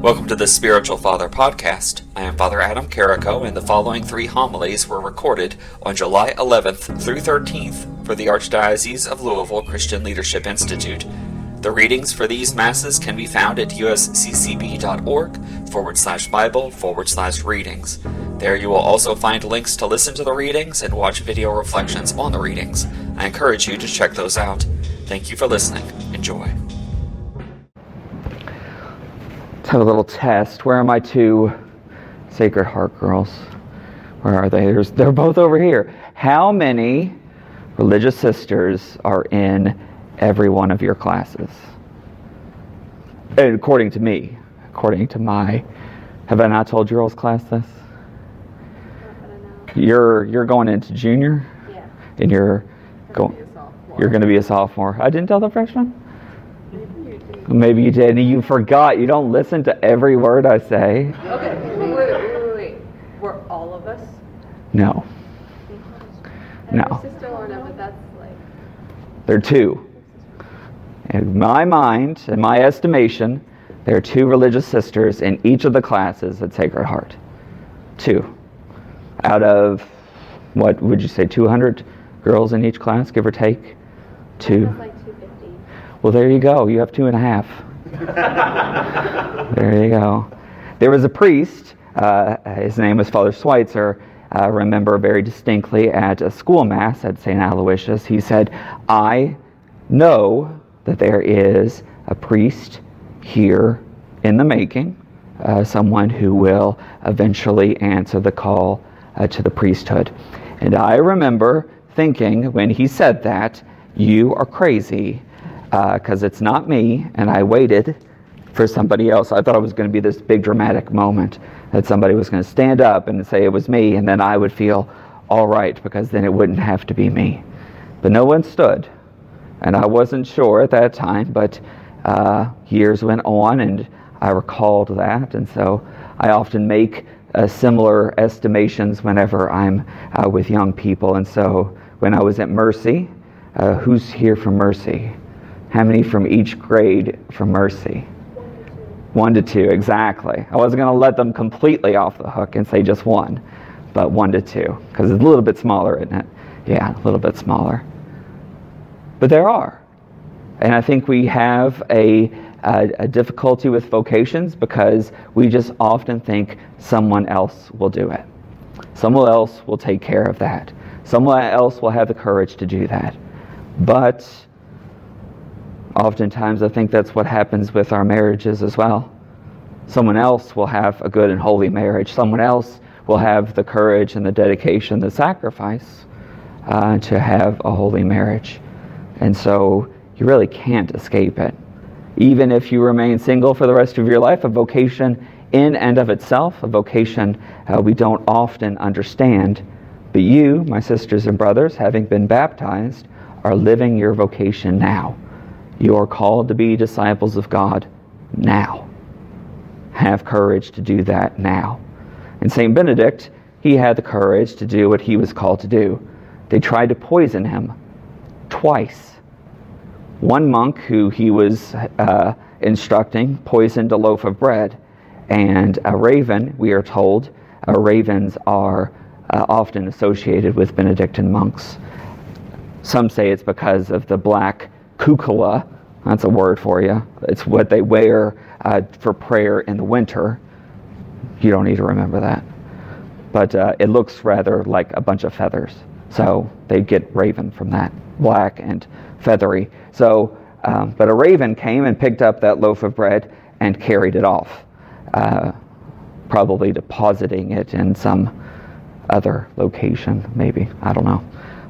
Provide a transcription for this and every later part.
Welcome to the Spiritual Father podcast. I am Father Adam Carrico, and the following three homilies were recorded on July 11th through 13th for the Archdiocese of Louisville Christian Leadership Institute. The readings for these masses can be found at usccb.org forward slash Bible forward slash readings. There you will also find links to listen to the readings and watch video reflections on the readings. I encourage you to check those out. Thank you for listening. Enjoy. Let's have a little test. Where are my two Sacred Heart girls? Where are they? There's, they're both over here. How many religious sisters are in every one of your classes? And according to me, according to my, have I not told your girls class this? You're you're going into junior, Yeah. and you're going. You're going to be a sophomore. I didn't tell the freshman. Maybe you did. You forgot. You don't listen to every word I say. Okay, wait, wait, wait, wait. Were all of us? No, No. sister Lorna, but that's like. There are two. In my mind, in my estimation, there are two religious sisters in each of the classes at Sacred Heart. Two. Out of, what would you say, 200 girls in each class, give or take? Two. Like 250. Well, there you go. You have two and a half. there you go. There was a priest. Uh, his name was Father Schweitzer. I remember very distinctly at a school mass at St. Aloysius. He said, I know that there is a priest here in the making, uh, someone who will eventually answer the call uh, to the priesthood. And I remember thinking when he said that, you are crazy because it's not me, and I waited for somebody else. I thought it was going to be this big dramatic moment that somebody was going to stand up and say it was me, and then I would feel all right because then it wouldn't have to be me. But no one stood, and I wasn't sure at that time, but uh, years went on, and I recalled that, and so I often make uh, similar estimations whenever I'm uh, with young people. And so when I was at Mercy, uh, who's here from Mercy? How many from each grade for Mercy? One to two, exactly. I wasn't going to let them completely off the hook and say just one, but one to two, because it's a little bit smaller, isn't it? Yeah, a little bit smaller. But there are. And I think we have a, a, a difficulty with vocations because we just often think someone else will do it. Someone else will take care of that. Someone else will have the courage to do that. But oftentimes I think that's what happens with our marriages as well. Someone else will have a good and holy marriage. Someone else will have the courage and the dedication, the sacrifice uh, to have a holy marriage. And so you really can't escape it. Even if you remain single for the rest of your life, a vocation in and of itself, a vocation uh, we don't often understand. But you, my sisters and brothers, having been baptized, are living your vocation now. You are called to be disciples of God now. Have courage to do that now. And St. Benedict, he had the courage to do what he was called to do. They tried to poison him twice. One monk who he was uh, instructing poisoned a loaf of bread, and a raven, we are told, uh, ravens are uh, often associated with Benedictine monks. Some say it's because of the black cuculla. That's a word for you. It's what they wear uh, for prayer in the winter. You don't need to remember that. But uh, it looks rather like a bunch of feathers. So they get raven from that, black and feathery. So, um, but a raven came and picked up that loaf of bread and carried it off, uh, probably depositing it in some other location, maybe. I don't know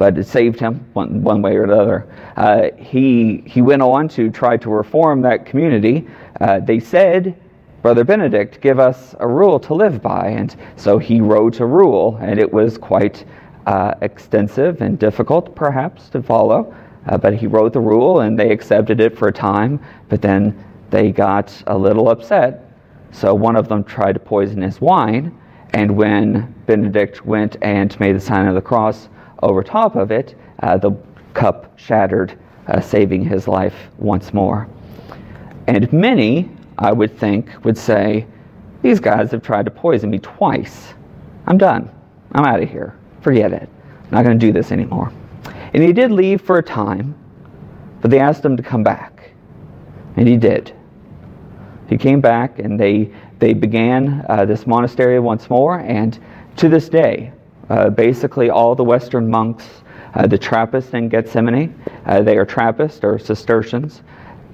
but it saved him one, one way or another. Uh, he, he went on to try to reform that community. Uh, they said, Brother Benedict, give us a rule to live by. And so he wrote a rule, and it was quite uh, extensive and difficult, perhaps, to follow. Uh, but he wrote the rule, and they accepted it for a time, but then they got a little upset. So one of them tried to poison his wine, and when Benedict went and made the sign of the cross, over top of it, uh, the cup shattered, uh, saving his life once more. And many I would think, would say, These guys have tried to poison me twice. I'm done. I'm out of here. Forget it. I'm not going to do this anymore. And he did leave for a time, but they asked him to come back. And he did. He came back and they, they began uh, this monastery once more. And to this day, uh, basically all the Western monks, uh, the Trappists in Gethsemani, uh, they are Trappist or Cistercians,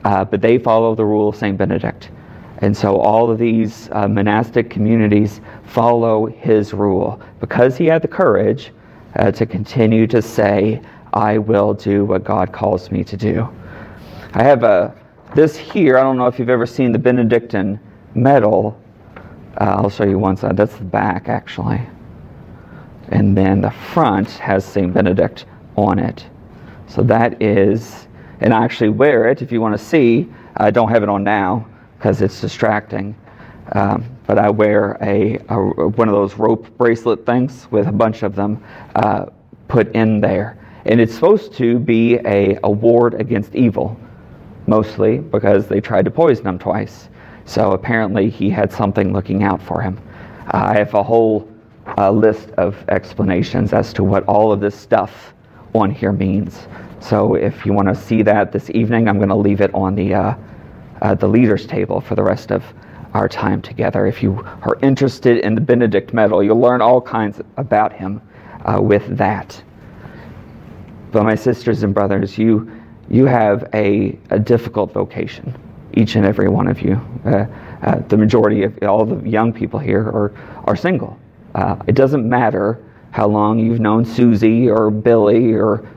uh, but they follow the rule of St. Benedict. And so all of these uh, monastic communities follow his rule because he had the courage to continue to say, I will do what God calls me to do. I have a this here, I don't know if you've ever seen the Benedictine medal. Uh, I'll show you one side. That's the back, actually. And then the front has St. Benedict on it. So that is, and I actually wear it if you want to see. I don't have it on now because it's distracting. Um, but I wear a, a, one of those rope bracelet things with a bunch of them uh, put in there. And it's supposed to be a, a ward against evil mostly because they tried to poison him twice. So apparently he had something looking out for him. I have a whole uh, list of explanations as to what all of this stuff on here means. So if you want to see that this evening, I'm going to leave it on the uh, uh, the leaders table for the rest of our time together. If you are interested in the Benedict medal, you'll learn all kinds about him uh, with that. But my sisters and brothers, you you have a, a difficult vocation, each and every one of you. Uh, uh, the majority of all the young people here are, are single. Uh, it doesn't matter how long you've known Susie or Billy or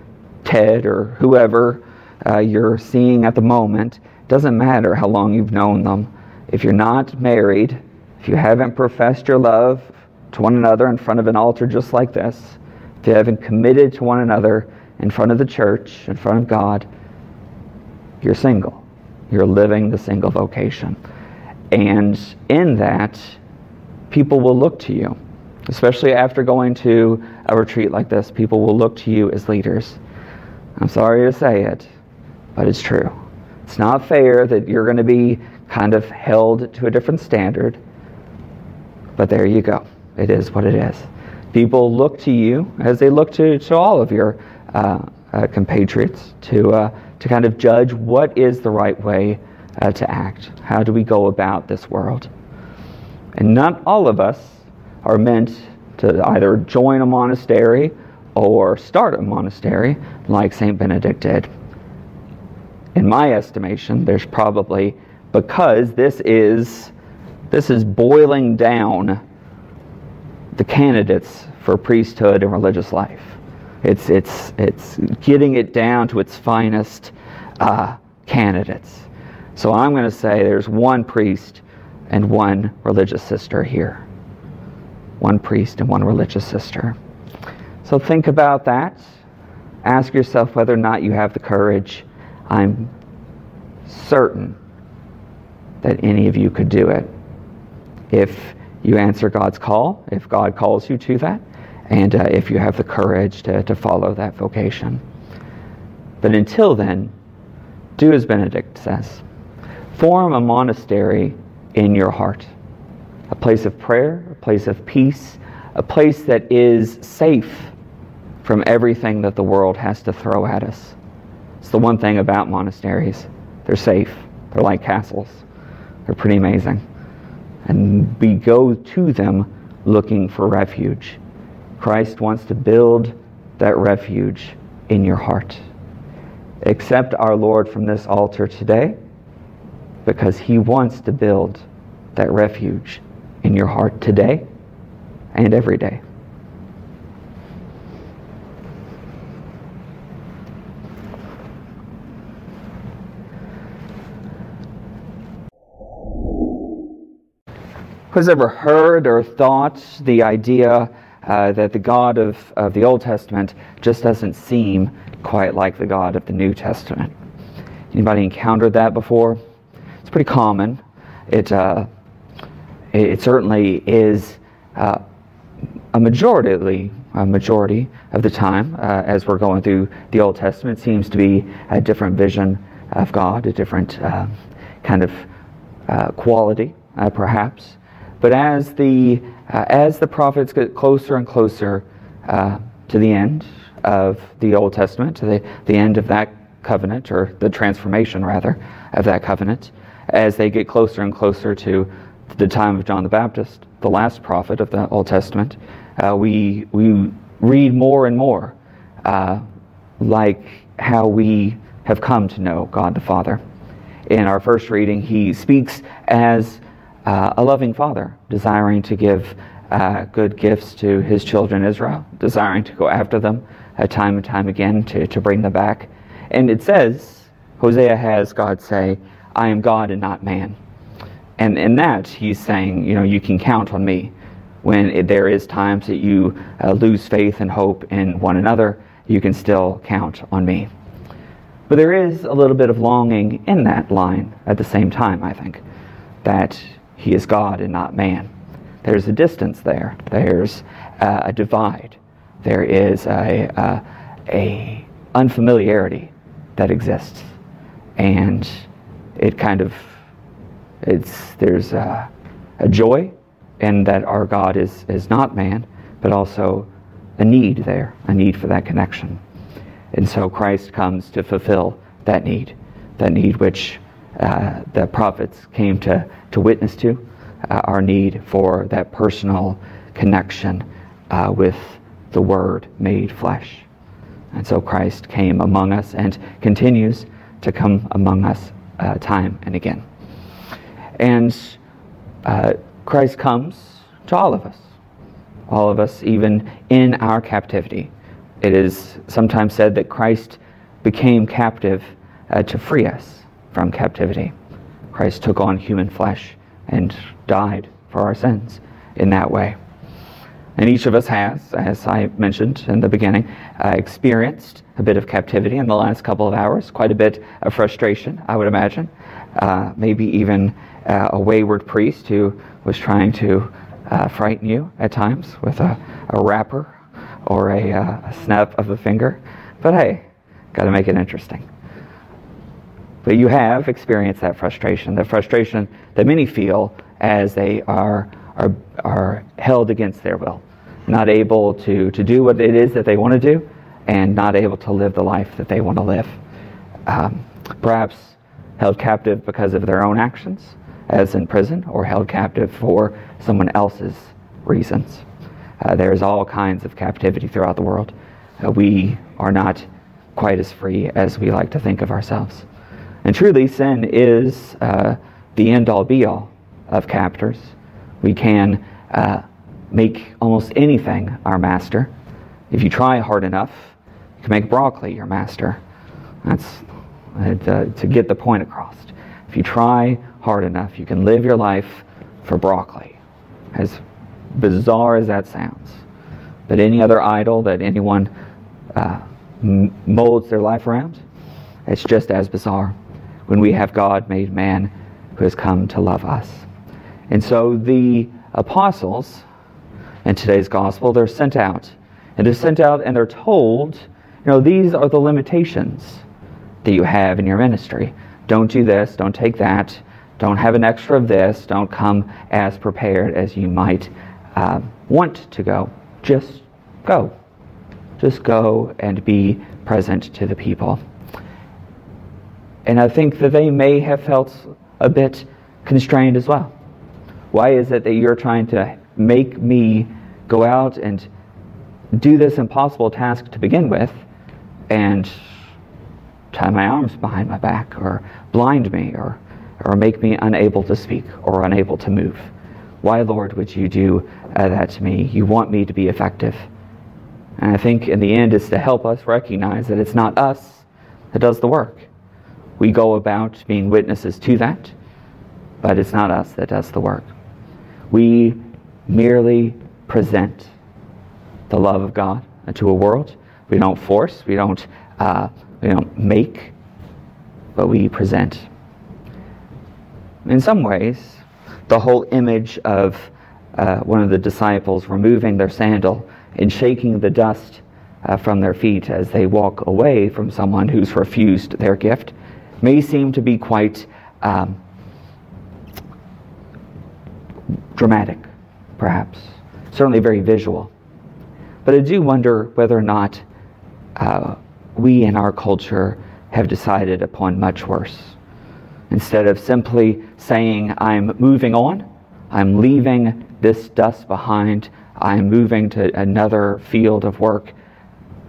Ted or whoever uh, you're seeing at the moment. It doesn't matter how long you've known them. If you're not married, if you haven't professed your love to one another in front of an altar just like this, if you haven't committed to one another in front of the church, in front of God, you're single. You're living the single vocation. And in that, people will look to you, especially after going to a retreat like this. People will look to you as leaders. I'm sorry to say it, but it's true. It's not fair that you're going to be kind of held to a different standard, but there you go. It is what it is. People look to you as they look to, to all of your uh, uh, compatriots to. Uh, to kind of judge what is the right way uh, to act. How do we go about this world? And not all of us are meant to either join a monastery or start a monastery like St. Benedict did. In my estimation, there's probably because this is this is boiling down the candidates for priesthood and religious life. It's, it's, it's getting it down to its finest uh, candidates. So I'm going to say there's one priest and one religious sister here. One priest and one religious sister. So think about that. Ask yourself whether or not you have the courage. I'm certain that any of you could do it. If you answer God's call, if God calls you to that, and uh, if you have the courage to, to follow that vocation. But until then, do as Benedict says form a monastery in your heart, a place of prayer, a place of peace, a place that is safe from everything that the world has to throw at us. It's the one thing about monasteries they're safe, they're like castles, they're pretty amazing. And we go to them looking for refuge. Christ wants to build that refuge in your heart. Accept our Lord from this altar today because he wants to build that refuge in your heart today and every day. Who's ever heard or thought the idea uh, that the God of, of the Old Testament just doesn't seem quite like the God of the New Testament. Anybody encountered that before? It's pretty common. It, uh, it certainly is uh, a majority, a majority of the time uh, as we're going through the Old Testament seems to be a different vision of God, a different uh, kind of uh, quality, uh, perhaps. But as the, uh, as the prophets get closer and closer to the end of the Old Testament, to the, the end of that covenant, or the transformation rather, of that covenant, as they get closer and closer to the time of John the Baptist, the last prophet of the Old Testament, uh, we, we read more and more uh, like how we have come to know God the Father. In our first reading, he speaks as uh, a loving father, desiring to give uh, good gifts to his children Israel, desiring to go after them uh, time and time again to, to bring them back. And it says, Hosea has God say, I am God and not man. And in that, he's saying, you know, you can count on me. When it, there is times that you uh, lose faith and hope in one another, you can still count on me. But there is a little bit of longing in that line at the same time, I think, that he is God and not man. There's a distance there. There's uh, a divide. There is a, a, a unfamiliarity that exists, and it kind of it's there's a, a joy in that our God is is not man, but also a need there, a need for that connection. And so Christ comes to fulfill that need, that need which uh, the prophets came to, to witness to, uh, our need for that personal connection uh, with the Word made flesh. And so Christ came among us and continues to come among us uh, time and again. And uh, Christ comes to all of us, all of us, even in our captivity. It is sometimes said that Christ became captive uh, to free us from captivity. Christ took on human flesh and died for our sins in that way. And each of us has, as I mentioned in the beginning, uh, experienced a bit of captivity in the last couple of hours, quite a bit of frustration, I would imagine. Uh, maybe even uh, a wayward priest who was trying to uh, frighten you at times with a, a wrapper or a, uh, a snap of the finger. But hey, got to make it interesting. But you have experienced that frustration, the frustration that many feel as they are, are, are held against their will, not able to, to do what it is that they want to do, and not able to live the life that they want to live. Um, perhaps held captive because of their own actions, as in prison, or held captive for someone else's reasons. Uh, there's all kinds of captivity throughout the world. Uh, we are not quite as free as we like to think of ourselves. And truly, sin is uh, the end all be all of captors. We can uh, make almost anything our master. If you try hard enough, you can make broccoli your master. That's uh, to get the point across. If you try hard enough, you can live your life for broccoli. As bizarre as that sounds. But any other idol that anyone uh, molds their life around, it's just as bizarre when we have God made man who has come to love us. And so the apostles in today's gospel, they're sent out. And they're sent out and they're told, you know, these are the limitations that you have in your ministry. Don't do this, don't take that, don't have an extra of this, don't come as prepared as you might uh, want to go, just go. Just go and be present to the people. And I think that they may have felt a bit constrained as well. Why is it that you're trying to make me go out and do this impossible task to begin with and tie my arms behind my back or blind me or, or make me unable to speak or unable to move? Why, Lord, would you do uh, that to me? You want me to be effective. And I think in the end, it's to help us recognize that it's not us that does the work. We go about being witnesses to that, but it's not us that does the work. We merely present the love of God to a world. We don't force, we don't, uh, we don't make, but we present. In some ways, the whole image of uh, one of the disciples removing their sandal and shaking the dust uh, from their feet as they walk away from someone who's refused their gift may seem to be quite um, dramatic, perhaps, certainly very visual. But I do wonder whether or not uh, we in our culture have decided upon much worse. Instead of simply saying, I'm moving on, I'm leaving this dust behind, I'm moving to another field of work.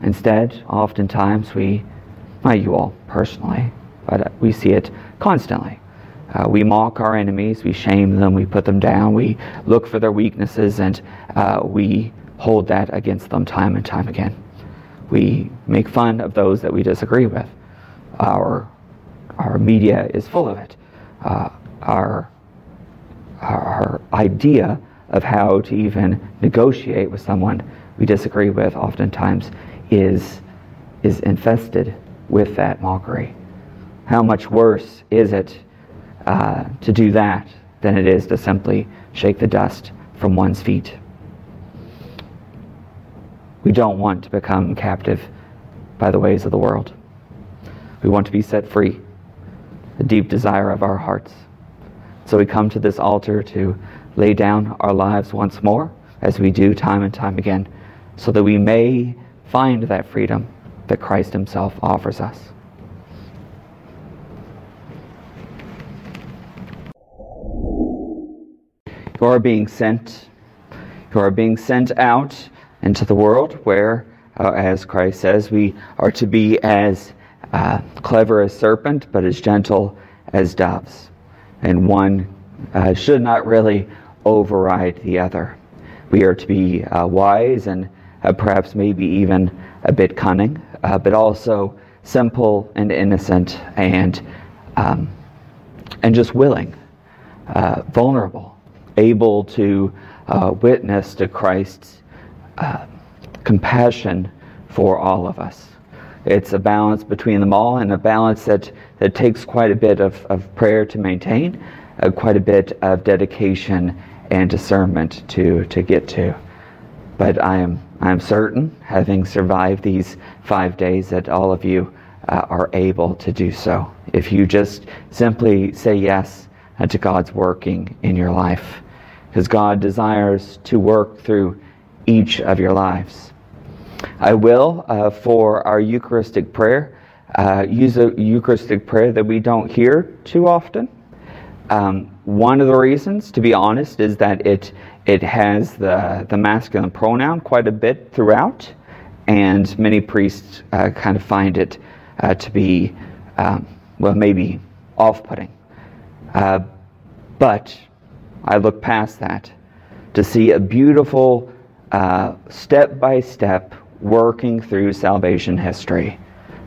Instead, oftentimes we, not you all personally, but we see it constantly. Uh, we mock our enemies, we shame them, we put them down, we look for their weaknesses, and uh, we hold that against them time and time again. We make fun of those that we disagree with. Our, our media is full of it. Uh, our, our idea of how to even negotiate with someone we disagree with oftentimes is, is infested with that mockery. How much worse is it uh, to do that than it is to simply shake the dust from one's feet. We don't want to become captive by the ways of the world. We want to be set free, the deep desire of our hearts. So we come to this altar to lay down our lives once more, as we do time and time again, so that we may find that freedom that Christ Himself offers us. You are being sent. You are being sent out into the world where, uh, as Christ says, we are to be as uh, clever as serpent, but as gentle as doves. And one uh, should not really override the other. We are to be uh, wise and uh, perhaps maybe even a bit cunning, uh, but also simple and innocent and um, and just willing, vulnerable able to witness to Christ's uh, compassion for all of us. It's a balance between them all and a balance that, that takes quite a bit of, of prayer to maintain, uh, quite a bit of dedication and discernment to, to get to. But I am, I am certain, having survived these five days, that all of you uh, are able to do so. If you just simply say yes to God's working in your life because God desires to work through each of your lives. I will, uh, for our Eucharistic prayer, uh, use a Eucharistic prayer that we don't hear too often. Um, one of the reasons, to be honest, is that it it has the the masculine pronoun quite a bit throughout, and many priests uh, kind of find it uh, to be um, well maybe off-putting. Uh, but I look past that to see a beautiful step by step working through salvation history,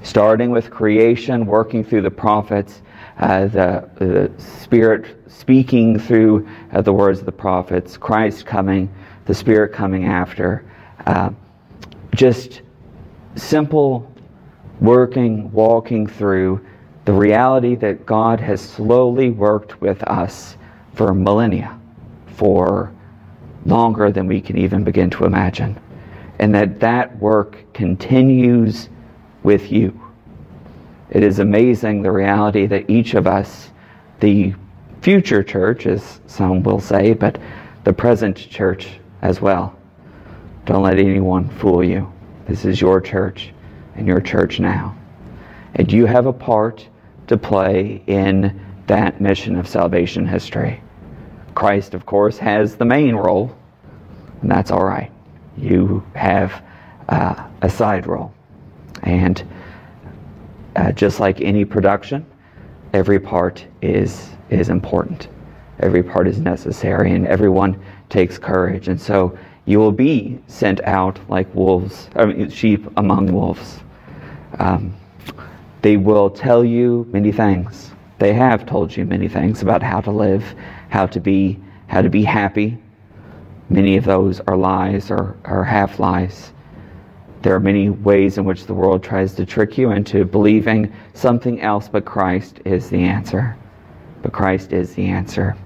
starting with creation, working through the prophets, uh, the, the, Spirit speaking through uh, the words of the prophets, Christ coming, the Spirit coming after. Uh, just simple working, walking through the reality that God has slowly worked with us for millennia, for longer than we can even begin to imagine. And that that work continues with you. It is amazing the reality that each of us, the future church, as some will say, but the present church as well. Don't let anyone fool you. This is your church and your church now. And you have a part to play in that mission of salvation history. Christ, of course, has the main role, and that's all right. You have uh, a side role. And uh, just like any production, every part is, is important. Every part is necessary, and everyone takes courage. And so you will be sent out like wolves, I mean, sheep among wolves. Um, they will tell you many things. They have told you many things about how to live how to be how to be happy. Many of those are lies or, or half lies. There are many ways in which the world tries to trick you into believing something else, but Christ is the answer. But Christ is the answer.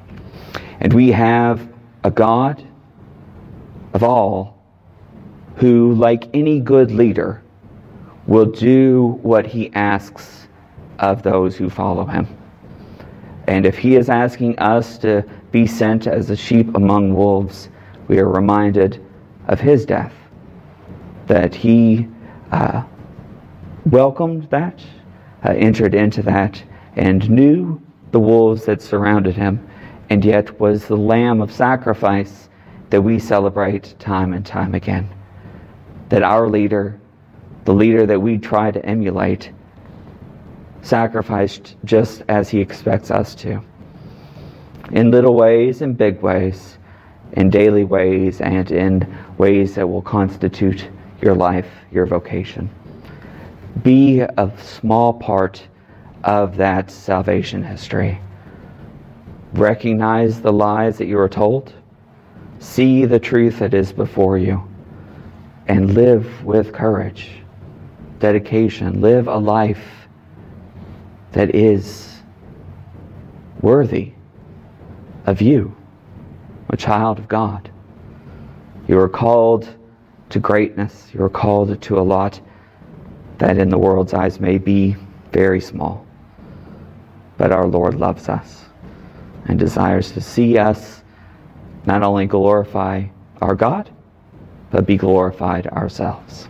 And we have a God of all who, like any good leader, will do what he asks of those who follow him. And if He is asking us to be sent as a sheep among wolves, we are reminded of His death, that He uh, welcomed that, uh, entered into that, and knew the wolves that surrounded Him, and yet was the Lamb of sacrifice that we celebrate time and time again. That our leader, the leader that we try to emulate, sacrificed just as he expects us to. In little ways and big ways, in daily ways and in ways that will constitute your life, your vocation. Be a small part of that salvation history. Recognize the lies that you are told. See the truth that is before you. And live with courage, dedication. Live a life that is worthy of you, a child of God. You are called to greatness. You are called to a lot that in the world's eyes may be very small. But our Lord loves us and desires to see us not only glorify our God, but be glorified ourselves.